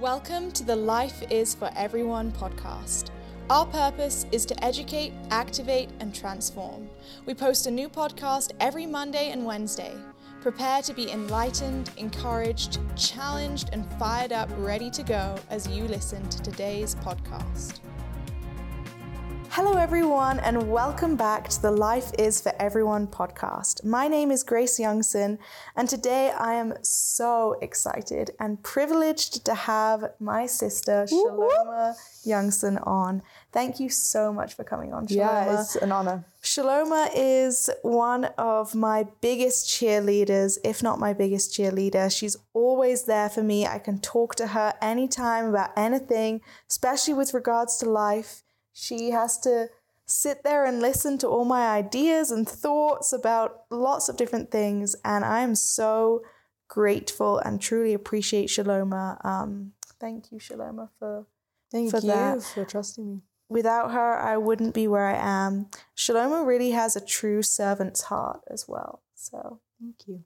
Welcome to the Life is for Everyone podcast. Our purpose is to educate, activate, and transform. We post a new podcast every Monday and Wednesday. Prepare to be enlightened, encouraged, challenged, and fired up, ready to go as you listen to today's podcast. Hello, everyone, and welcome back to the Life is for Everyone podcast. My name is Grace Youngson, and today I am so excited and privileged to have my sister, Shalomah Youngson, on. Thank you so much for coming on, Shalomah. Yeah, it's an honor. Shalomah is one of my biggest cheerleaders, if not my biggest cheerleader. She's always there for me. I can talk to her anytime about anything, especially with regards to life. She has to sit there and listen to all my ideas and thoughts about lots of different things. And I am so grateful and truly appreciate Shalomah. Um, thank you, Shalomah, for Thank for you that. for trusting me. without her, I wouldn't be where I am. Shalomah really has a true servant's heart as well. So, Thank you.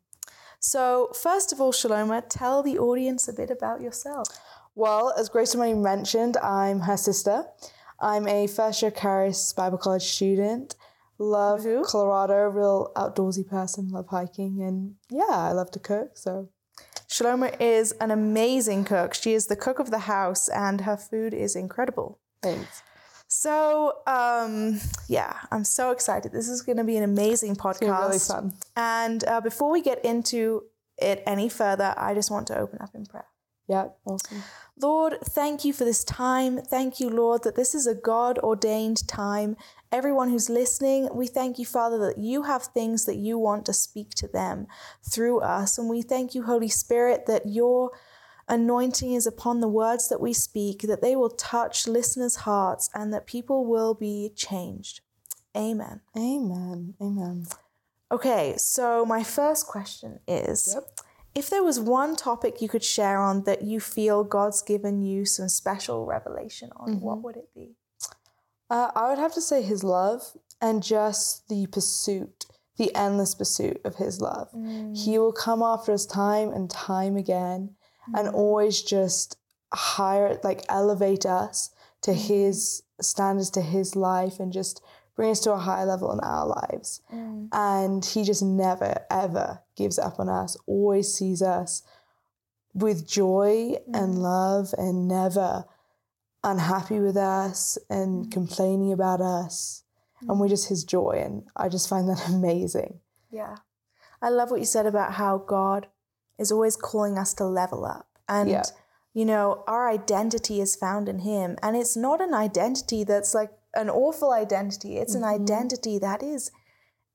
so first of all, Shalomah, tell the audience a bit about yourself. Well, as Grace already mentioned, I'm her sister. I'm a first year Charis Bible College student. Love Woohoo. Colorado, real outdoorsy person, love hiking, and yeah, I love to cook. So Shalomah is an amazing cook. She is the cook of the house, and her food is incredible. thanks. So, um, yeah, I'm so excited. This is going to be an amazing It's podcast. really fun. And uh, before we get into it any further, I just want to open up in prayer. Yeah, awesome. Lord, thank you for this time. Thank you, Lord, that this is a God ordained time. Everyone who's listening, we thank you, Father, that you have things that you want to speak to them through us. And we thank you, Holy Spirit, that your anointing is upon the words that we speak, that they will touch listeners' hearts and that people will be changed. Amen. Amen. Amen. Okay, so my first question is Yep. If there was one topic you could share on that you feel God's given you some special revelation on, what mm-hmm. would it be? Uh, I would have to say his love and just the pursuit, the endless pursuit of his love. He mm. will come after us time and time again and mm-hmm. always just hire, like elevate us to mm-hmm. his standards, to his life, and just bring us to a higher level in our lives. Mm. And he just never, ever gives up on us, always sees us with joy and mm. love and never unhappy with us and mm. complaining about us. And we're just his joy. And I just find that amazing. Yeah. I love what you said about how God is always calling us to level up. And, Yeah. you know, our identity is found in Him. And it's not an identity that's like an awful identity, it's an identity that is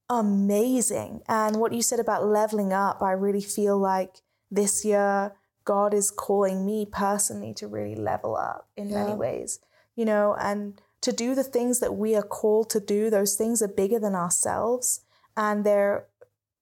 amazing. And what you said about leveling up, I really feel like this year, God is calling me personally to really level up in many ways, you know, and to do the things that we are called to do. Those things are bigger than ourselves and they're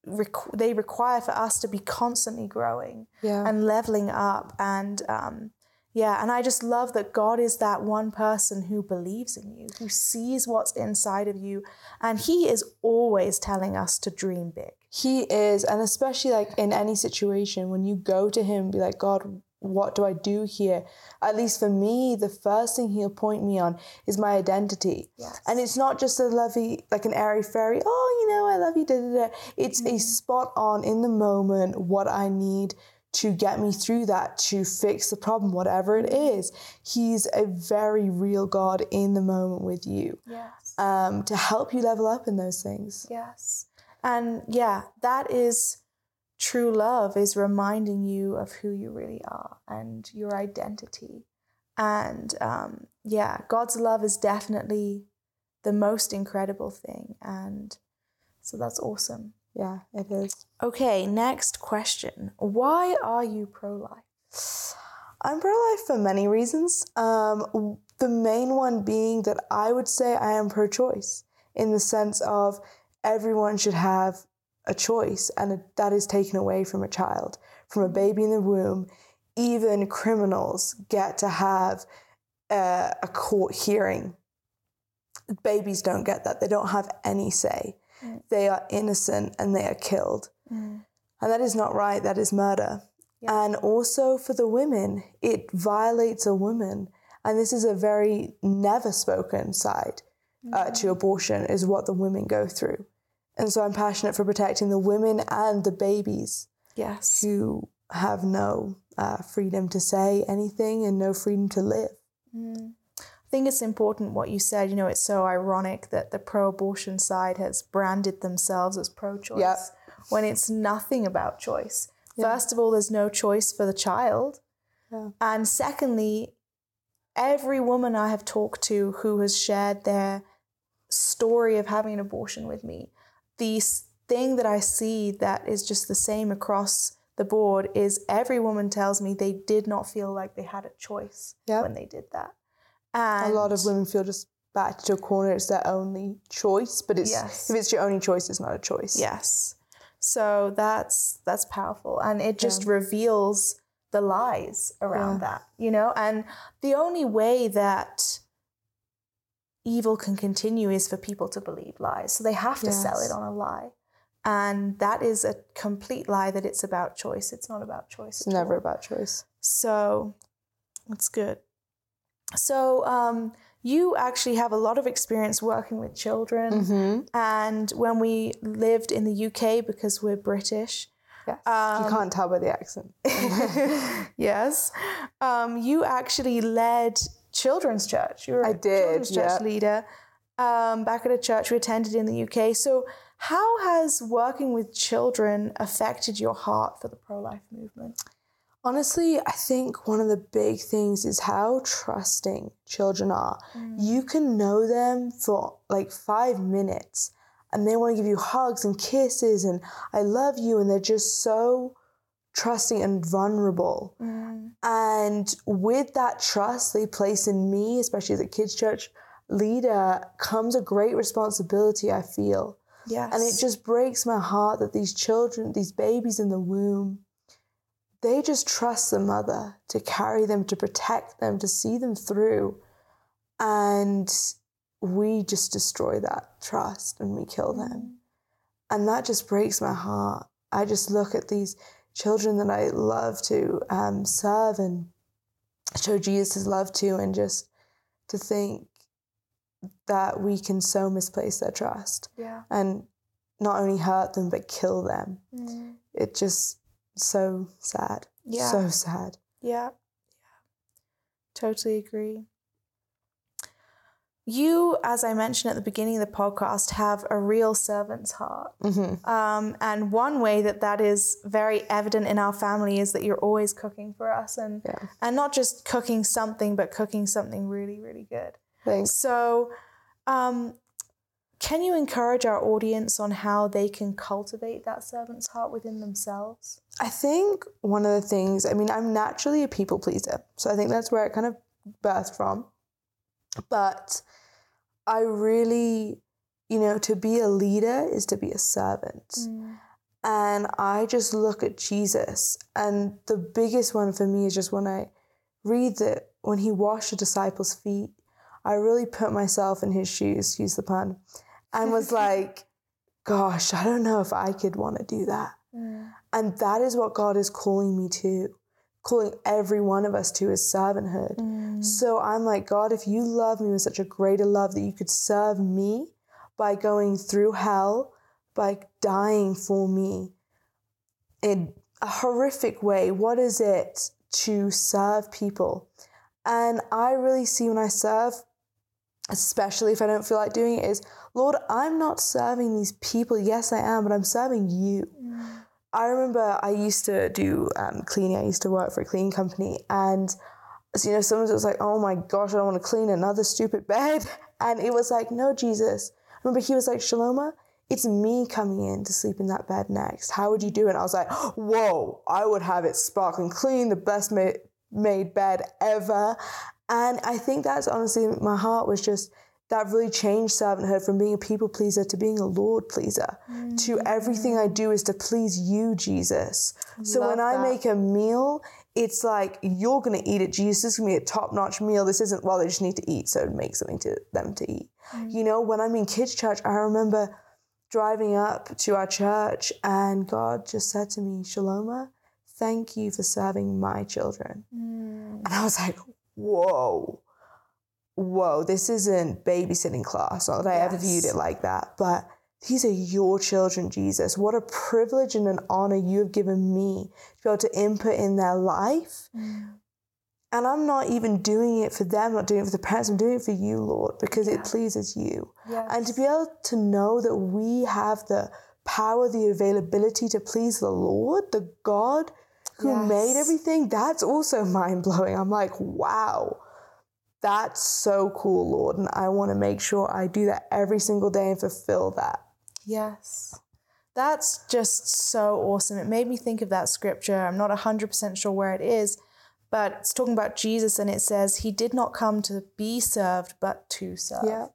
requ- they require for us to be constantly growing Yeah. and leveling up and um, yeah and i just love that god is that one person who believes in you who sees what's inside of you and he is always telling us to dream big He is, and especially like in any situation, when you go to him, be like, God, what do I do here? At least for me, the first thing he'll point me on is my identity. Yes. And it's not just a lovey, like an airy fairy, oh, you know, I love you, da da da. It's a mm-hmm. spot on in the moment what I need to get me through that, to fix the problem, whatever it is. He's a very real God in the moment with you. Yes. Um, to help you level up in those things. yes. And yeah that is true love is reminding you of who you really are and your identity. And um, yeah god's love is definitely the most incredible thing. And so that's awesome Yeah, it is. Okay, next question. Why are you pro life? I'm pro life for many reasons. Um, the main one being that I would say I am pro choice in the sense of everyone should have a choice, and that is taken away from a child, from a baby in the womb. Even criminals get to have uh, a court hearing. Babies don't get that, they don't have any say. They are innocent and they are killed. And that is not right, that is murder. And also for the women, it violates a woman. And this is a very never spoken side uh, to abortion, is what the women go through. And so I'm passionate for protecting the women and the babies Yes. who have no uh, freedom to say anything and no freedom to live. I think it's important what you said. You know, it's so ironic that the pro abortion side has branded themselves as pro choice Yep. when it's nothing about choice. First of all, there's no choice for the child. Yeah. And secondly, every woman I have talked to who has shared their story of having an abortion with me, the thing that I see that is just the same across the board is every woman tells me they did not feel like they had a choice Yep. when they did that. A lot of women feel just backed to a corner. It's their only choice, but it's Yes. if it's your only choice, it's not a choice. Yes. So that's that's powerful and it just reveals the lies around Yeah. that, you know? And the only way that evil can continue is for people to believe lies. So they have to sell it on a lie. And that is a complete lie that it's about choice. It's not about choice. It's never all. about choice. So it's good. So um, you actually have a lot of experience working with children. Mm-hmm. And when we lived in the UK, because we're British, Yes. Um, you can't tell by the accent. yes, um, you actually led children's church. You were I a did, children's church yeah. leader um, back at a church we attended in the UK. So, how has working with children affected your heart for the pro life movement? Honestly, I think one of the big things is how trusting children are. Mm. You can know them for like five minutes and they want to give you hugs and kisses and I love you, and they're just so trusting and vulnerable. Mm. And with that trust they place in me, especially as a kids' church leader, comes a great responsibility, I feel. Yes. And it just breaks my heart that these children, these babies in the womb, they just trust the mother to carry them, to protect them, to see them through. And we just destroy that trust and we kill them. And that just breaks my heart. I just look at these children that I love to um, serve and show Jesus' love to, and just to think that we can so misplace their trust yeah. and not only hurt them but kill them. Mm. It just so sad. Yeah. So sad. Yeah. Yeah. Totally agree. You, as I mentioned at the beginning of the podcast, have a real servant's heart. hmm Um, and one way that that is very evident in our family is that you're always cooking for us and, Yeah. and not just cooking something, but cooking something really, really good. Thanks. So, um, can you encourage our audience on how they can cultivate that servant's heart within themselves? I think one of the things, I mean, I'm naturally a people pleaser. So I think that's where it kind of birthed from. But I really, you know, to be a leader is to be a servant. Mm. And I just look at Jesus. And the biggest one for me is just when I read that when he washed the disciples' feet, I really put myself in his shoes, excuse the pun, and was like, gosh, I don't know if I could want to do that. Mm. And that is what God is calling me to, calling every one of us to is servanthood. Mm. So I'm like, God, if you love me with such a greater love that you could serve me by going through hell, by dying for me in a horrific way, what is it to serve people? And I really see when I serve, especially if I don't feel like doing it, is Lord, I'm not serving these people. Yes, I am, but I'm serving you. I remember I used to do um, cleaning. I used to work for a cleaning company, and so, you know, someone was like, "Oh my gosh, I don't want to clean another stupid bed," and it was like, "No, Jesus." Remember, he was like, "Shalomah, it's me coming in to sleep in that bed next. How would you do it?" And I was like, "Whoa, I would have it sparkling clean, the best made made bed ever." And I think that's honestly my heart was just that really changed servanthood from being a people pleaser to being a Lord pleaser. To everything I do is to please you, Jesus. So when Love I that. make a meal, it's like you're gonna eat it, Jesus. This is gonna be a top-notch meal. This isn't well, they just need to eat, so make something to them to eat. You know, when I'm in kids' church, I remember driving up to our church and God just said to me, Shalomah, thank you for serving my children. Mm. And I was like, whoa, whoa, this isn't babysitting class. Not that I ever viewed it like that, but these are your children, Jesus. What a privilege and an honor you have given me to be able to input in their life. Mm. And I'm not even doing it for them, not doing it for the parents, I'm doing it for you, Lord, because Yeah. it pleases you. Yes. And to be able to know that we have the power, the availability to please the Lord, the God who made everything, that's also mind blowing. I'm like, wow, that's so cool, Lord. And I want to make sure I do that every single day and fulfill that. Yes. That's just so awesome. It made me think of that scripture. I'm not 100% sure where it is, but it's talking about Jesus and it says, He did not come to be served, but to serve. Yeah.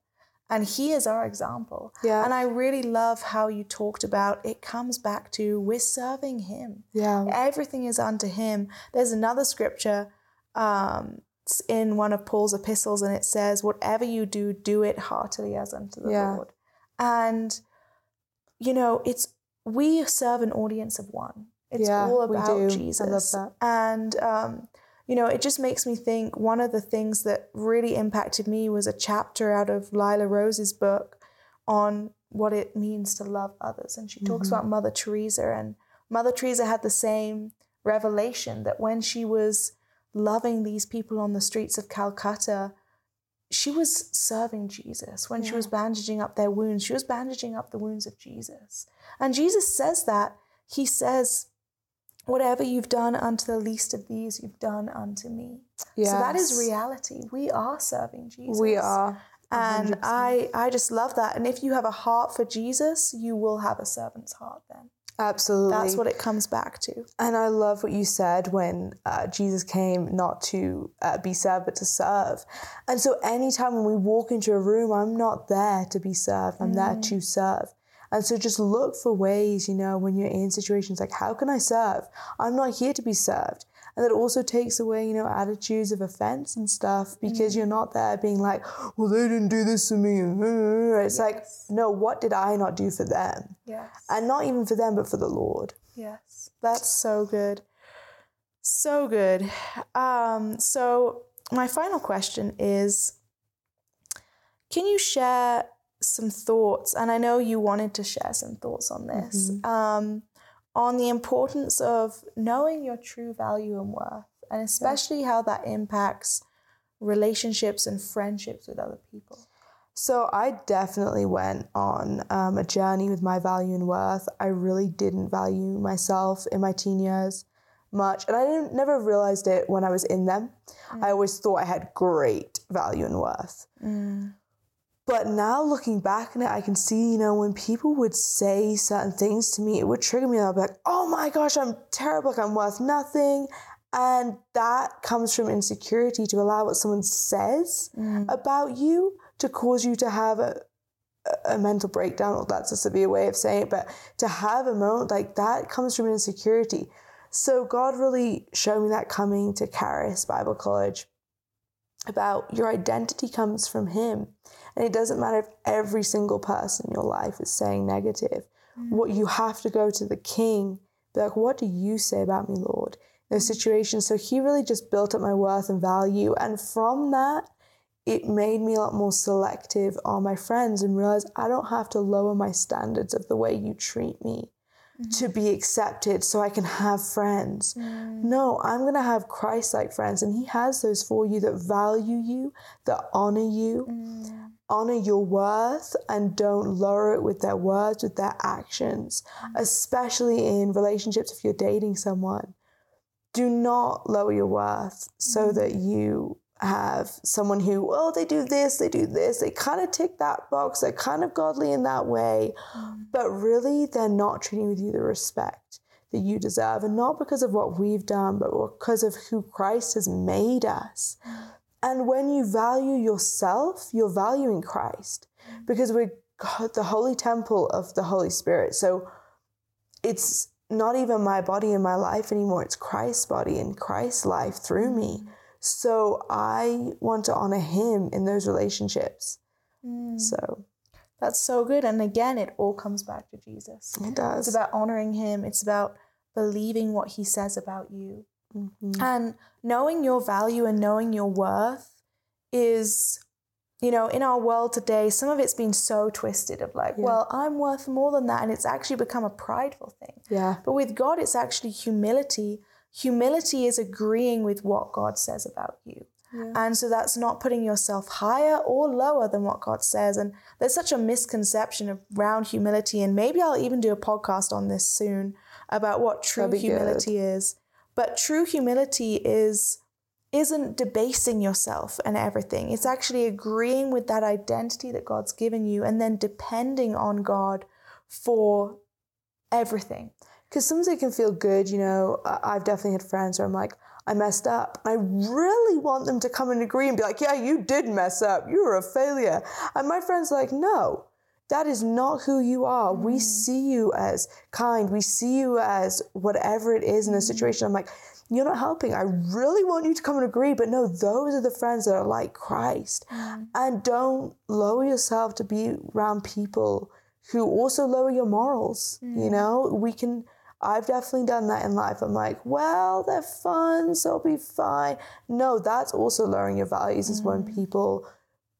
And He is our example. Yeah. And I really love how you talked about it comes back to we're serving Him. Yeah. Everything is unto Him. There's another scripture um, in one of Paul's epistles, and it says, Whatever you do, do it heartily as unto the Yeah. Lord. And, you know, it's we serve an audience of one. It's Yeah, all about do. I love Jesus. that. And, um, you know, it just makes me think one of the things that really impacted me was a chapter out of Lila Rose's book on what it means to love others. And she talks Mhm. about Mother Teresa. And Mother Teresa had the same revelation that when she was loving these people on the streets of Calcutta, she was serving Jesus. When she was bandaging up their wounds, she was bandaging up the wounds of Jesus. And Jesus says that. He says, Whatever you've done unto the least of these, you've done unto me. So that is reality. We are serving Jesus. We are. And 100%. I, I just love that. And if you have a heart for Jesus, you will have a servant's heart then. Absolutely. That's what it comes back to. And I love what you said when uh, Jesus came not to uh, be served, but to serve. And so, anytime when we walk into a room, I'm not there to be served, I'm there Mm. to serve. And so, just look for ways, you know, when you're in situations like, how can I serve? I'm not here to be served. And that also takes away, you know, attitudes of offense and stuff because Mm. you're not there being like, well, they didn't do this to me. It's like, no, what did I not do for them? Yes. And not even for them, but for the Lord. Yes, that's so good. So good. Um, so, my final question is Can you share some thoughts? And I know you wanted to share some thoughts on this um, on the importance of knowing your true value and worth, and especially how that impacts relationships and friendships with other people. So I definitely went on um, a journey with my value and worth. I really didn't value myself in my teen years much, and I didn't never realized it when I was in them. I always thought I had great value and worth. But now looking back on it, I can see, you know, when people would say certain things to me, it would trigger me. And I'd be like, oh my gosh, I'm terrible. Like I'm worth nothing. And that comes from insecurity to allow what someone says mm. about you to cause you to have a, a mental breakdown. Well, that's a severe way of saying it, but to have a moment like that comes from insecurity. So God really showed me that coming to Charis Bible College about your identity comes from Him. And it doesn't matter if every single person in your life is saying negative. Mm. What you have to go to the King, be like, what do you say about me, Lord? In those situations. So He really just built up my worth and value. And from that, it made me a lot more selective on my friends and realize I don't have to lower my standards of the way you treat me to be accepted so I can have friends. Mm. No, I'm going to have Christ like friends, and He has those for you that value you, that honor you, mm. honor your worth, and don't lower it with their words, with their actions, mm. especially in relationships if you're dating someone. Do not lower your worth so that you have someone who, well, they do this, they do this, they kind of tick that box, they're kind of godly in that way, mm. but really they're not treating with you the respect that you deserve, and not because of what we've done, but because of who Christ has made us. Mm. And when you value yourself, you're valuing Christ mm. because we're God, the holy temple of the Holy Spirit. So it's not even my body and my life anymore, it's Christ's body and Christ's life through me. So I want to honor him in those relationships. So That's so good. And again, it all comes back to Jesus. it does. It's about honoring him. It's about believing what he says about you. Mhm. And knowing your value and knowing your worth is, you know, in our world today, some of it's been so twisted of like, Yeah. well, I'm worth more than that. And it's actually become a prideful thing. Yeah. But with God, it's actually humility. Humility is agreeing with what God says about you. Yeah. And so that's not putting yourself higher or lower than what God says. And there's such a misconception around humility. And maybe I'll even do a podcast on this soon about what true That'd good. humility is. But true humility is isn't debasing yourself and everything. It's actually agreeing with that identity that God's given you and then depending on God for everything. Because sometimes it can feel good, you know. I've definitely had friends where I'm like, I messed up. And I really want them to come and agree and be like, yeah, you did mess up. You were a failure. And my friend's like, no, that is not who you are. We mm. see you as kind. We see you as whatever it is in a mm. situation. I'm like, you're not helping. I really want you to come and agree. But no, those are the friends that are like Christ. Mm. And don't lower yourself to be around people who also lower your morals. You know, we can. I've definitely done that in life. I'm like, well, they're fun, so I'll be fine. No, that's also lowering your values, is when mm. people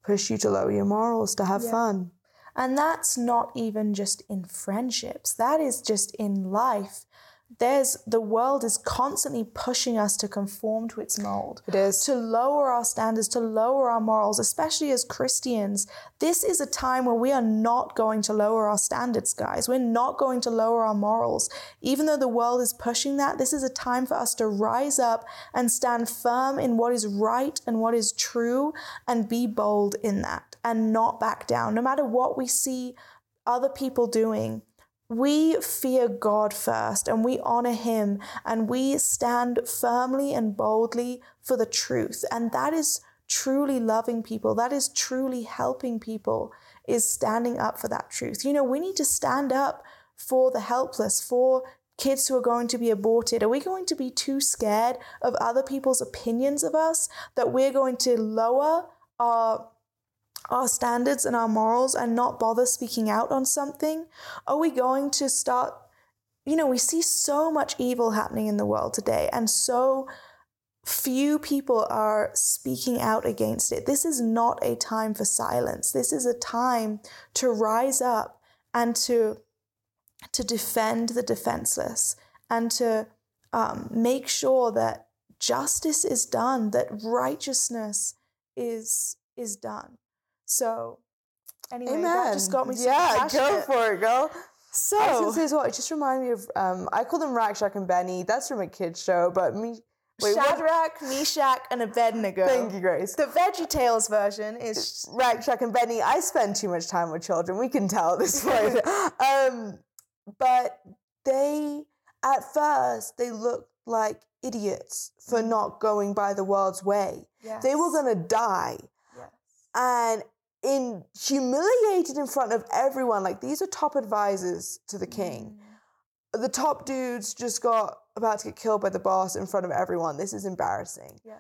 push you to lower your morals to have Yeah. fun. And that's not even just in friendships, that is just in life. There's the world is constantly pushing us to conform to its mold, It is. to lower our standards, to lower our morals, especially as Christians. This is a time where we are not going to lower our standards, guys. We're not going to lower our morals. Even though the world is pushing that, this is a time for us to rise up and stand firm in what is right and what is true and be bold in that and not back down. No matter what we see other people doing, we fear God first and we honor Him and we stand firmly and boldly for the truth. And that is truly loving people. That is truly helping people, is standing up for that truth. You know, we need to stand up for the helpless, for kids who are going to be aborted. Are we going to be too scared of other people's opinions of us that we're going to lower our our standards and our morals and not bother speaking out on something? Are we going to start? You know, we see so much evil happening in the world today, and so few people are speaking out against it. This is not a time for silence. This is a time to rise up and to to defend the defenseless and to um, make sure that justice is done, that righteousness is is done. So, anyway, that just got me super yeah, go for it, girl. I was So, gonna say as well, it just reminded me of um, I call them Rack, Shack, and Benny. That's from a kids show, but me. Wait, what? Shadrach, Meshach, and Abednego. Thank you, Grace. The Veggie Tales version is Rack, Shack, and Benny. I spend too much time with children. We can tell at this point. um, but they, at first, they looked like idiots for not going by the world's way. They were gonna die, Yes. and in humiliated in front of everyone. Like these are top advisors to the king. Mm. The top dudes just got about to get killed by the boss in front of everyone. This is embarrassing. Yeah.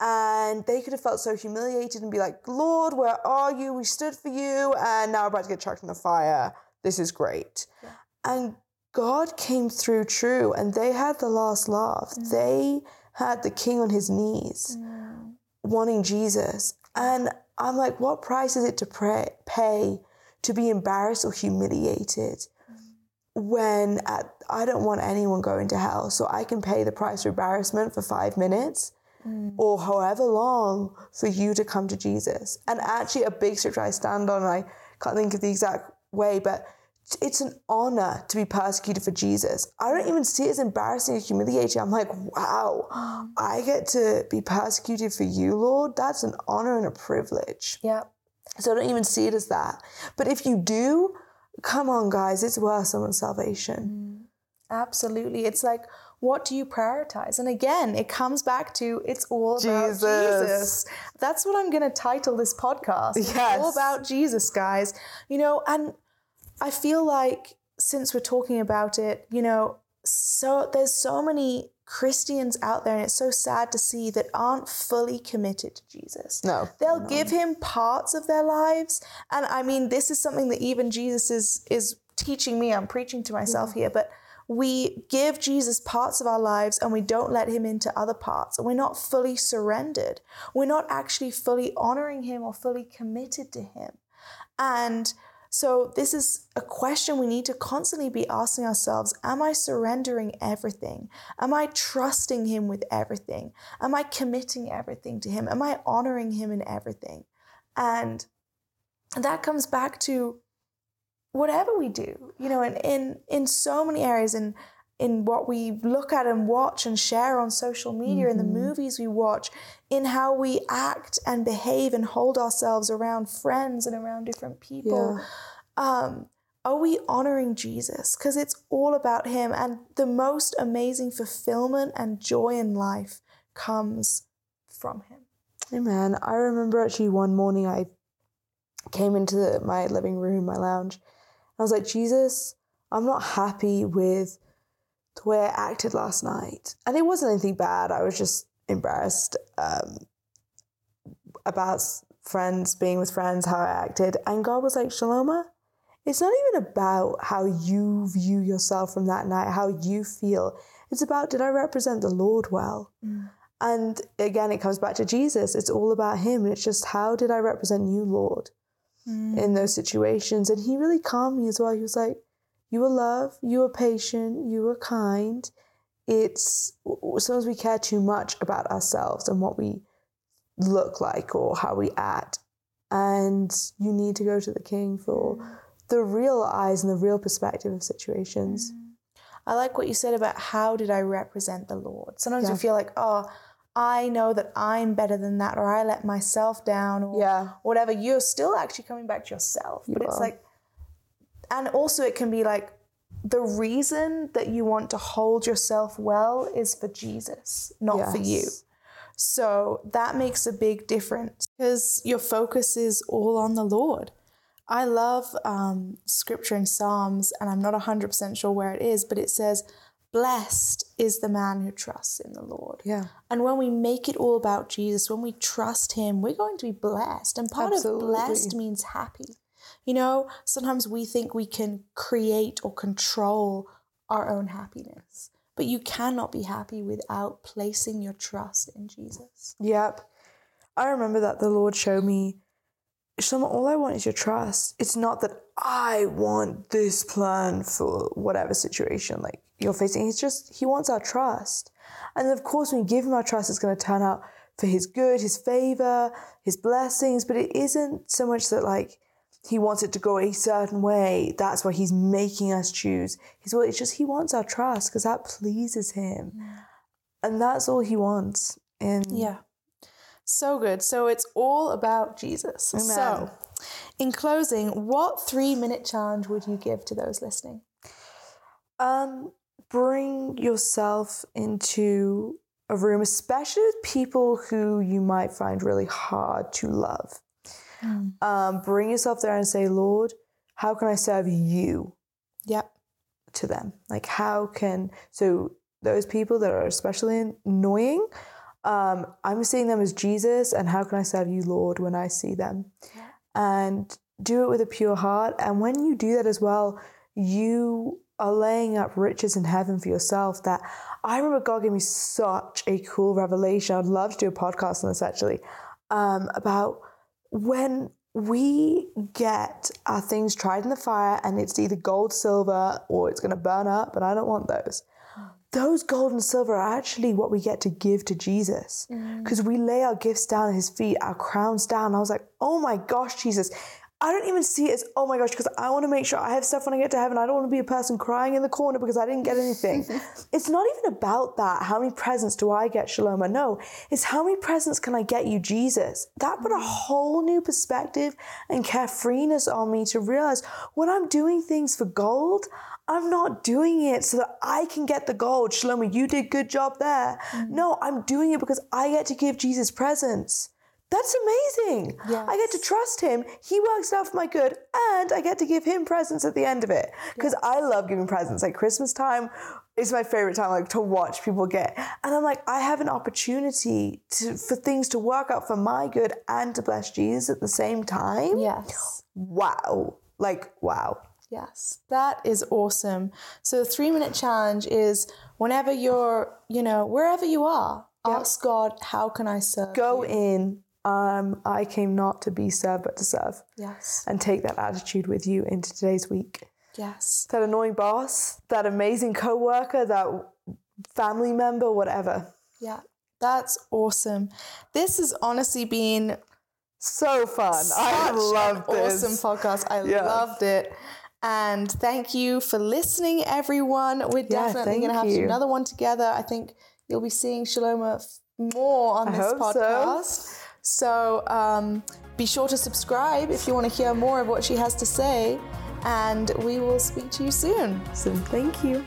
And they could have felt so humiliated and be like, Lord, where are you? We stood for you, and now we're about to get chucked in the fire. This is great. Yeah. And God came through true, and they had the last laugh. Mm. They had the king on his knees, Mm. wanting Jesus. And I'm like, what price is it to pray, pay to be embarrassed or humiliated? when at, I don't want anyone going to hell, so I can pay the price of embarrassment for five minutes Mm. or however long for you to come to Jesus. And actually, a big scripture I stand on, I can't think of the exact way, but it's an honor to be persecuted for Jesus. I don't even see it as embarrassing or humiliating. I'm like, wow, mm. I get to be persecuted for you, Lord. That's an honor and a privilege. Yep. So I don't even see it as that. But if you do, come on, guys, it's worth someone's salvation. Mm. Absolutely. It's like, what do you prioritize? And again, it comes back to it's all about Jesus. Jesus. That's what I'm going to title this podcast. It's all about Jesus, guys. You know, and I feel like since we're talking about it, you know, so there's so many Christians out there, and it's so sad to see that aren't fully committed to Jesus. No. They'll give him parts of their lives. And I mean, this is something that even Jesus is is teaching me. I'm preaching to myself mm-hmm. here, but we give Jesus parts of our lives and we don't let him into other parts, and we're not fully surrendered. We're not actually fully honoring him or fully committed to him. And so, this is a question we need to constantly be asking ourselves Am I surrendering everything? Am I trusting Him with everything? Am I committing everything to Him? Am I honoring Him in everything? And that comes back to whatever we do, you know, in, in, in so many areas, in, in what we look at and watch and share on social media, mm-hmm. in the mm-hmm. movies we watch, in how we act and behave and hold ourselves around friends and around different people. Yeah. Um, are we honoring Jesus? Because it's all about Him. And the most amazing fulfillment and joy in life comes from Him. Amen. I remember actually one morning I came into the, my living room, my lounge. I was like, Jesus, I'm not happy with the way I acted last night. And it wasn't anything bad. I was just embarrassed um, about friends, being with friends, how I acted. And God was like, Shalomah, it's not even about how you view yourself from that night, how you feel. It's about did I represent the Lord well? Mm. And again, it comes back to Jesus. It's all about Him. It's just how did I represent you, Lord, mm. in those situations? And He really calmed me as well. He was like, You were love, you were patient, you were kind it's sometimes we care too much about ourselves and what we look like or how we act. And you need to go to the king for mm. the real eyes and the real perspective of situations. Mm. I like what you said about how did I represent the Lord. Sometimes yeah. we feel like, oh, I know that I'm better than that, or I let myself down, or yeah. whatever. You're still actually coming back to yourself. You but are. it's like, and also it can be like, the reason that you want to hold yourself well is for Jesus, not yes. for you. So that makes a big difference because your focus is all on the Lord. I love um, scripture in Psalms, and I'm not 100% sure where it is, but it says, Blessed is the man who trusts in the Lord. Yeah. And when we make it all about Jesus, when we trust him, we're going to be blessed. And part Absolutely. of blessed means happy. You know, sometimes we think we can create or control our own happiness, but you cannot be happy without placing your trust in Jesus. Yep. I remember that the Lord showed me, Shalom, all I want is your trust. It's not that I want this plan for whatever situation like you're facing. It's just, He wants our trust. And of course, when we give Him our trust, it's going to turn out for His good, His favor, His blessings. But it isn't so much that, like, he wants it to go a certain way. That's why he's making us choose. He's well, it's just he wants our trust because that pleases him. And that's all he wants. And yeah. So good. So it's all about Jesus. Amen. So in closing, what three minute challenge would you give to those listening? Um, bring yourself into a room, especially with people who you might find really hard to love. Mm. Um, bring yourself there and say, Lord, how can I serve you? Yep. To them. Like, how can, so those people that are especially annoying, um, I'm seeing them as Jesus, and how can I serve you, Lord, when I see them? Yeah. And do it with a pure heart. And when you do that as well, you are laying up riches in heaven for yourself that I remember God gave me such a cool revelation. I'd love to do a podcast on this actually um, about when we get our things tried in the fire and it's either gold, silver, or it's going to burn up, and I don't want those. Those gold and silver are actually what we get to give to Jesus because mm. we lay our gifts down at his feet, our crowns down. I was like, oh my gosh, Jesus, I don't even see it as, oh my gosh, because I want to make sure I have stuff when I get to heaven. I don't want to be a person crying in the corner because I didn't get anything. it's not even about that. How many presents do I get, Shalomah? No, it's how many presents can I get you, Jesus? That put a whole new perspective and carefreeness on me to realize when I'm doing things for gold, I'm not doing it so that I can get the gold. Shalomah, you did good job there. Mm-hmm. No, I'm doing it because I get to give Jesus presents. That's amazing. Yes. I get to trust him. He works out for my good, and I get to give him presents at the end of it. Because yes. I love giving presents. Like Christmas time is my favorite time, like to watch people get. And I'm like, I have an opportunity to for things to work out for my good and to bless Jesus at the same time. Yes. Wow. Like, wow. Yes, that is awesome. So the three minute challenge is whenever you're, you know, wherever you are, ask God, how can I serve? Go you? in. Um, I came not to be served, but to serve. Yes. And take that attitude with you into today's week. Yes. That annoying boss, that amazing coworker, that family member, whatever. Yeah. That's awesome. This has honestly been so fun. I loved an this. awesome podcast. I Yeah. loved it. And thank you for listening, everyone. We're definitely thank going to have to do you. another one together. I think you'll be seeing Shalomah more on I this hope so. So, um, be sure to subscribe if you want to hear more of what she has to say. And we will speak to you soon. So thank you.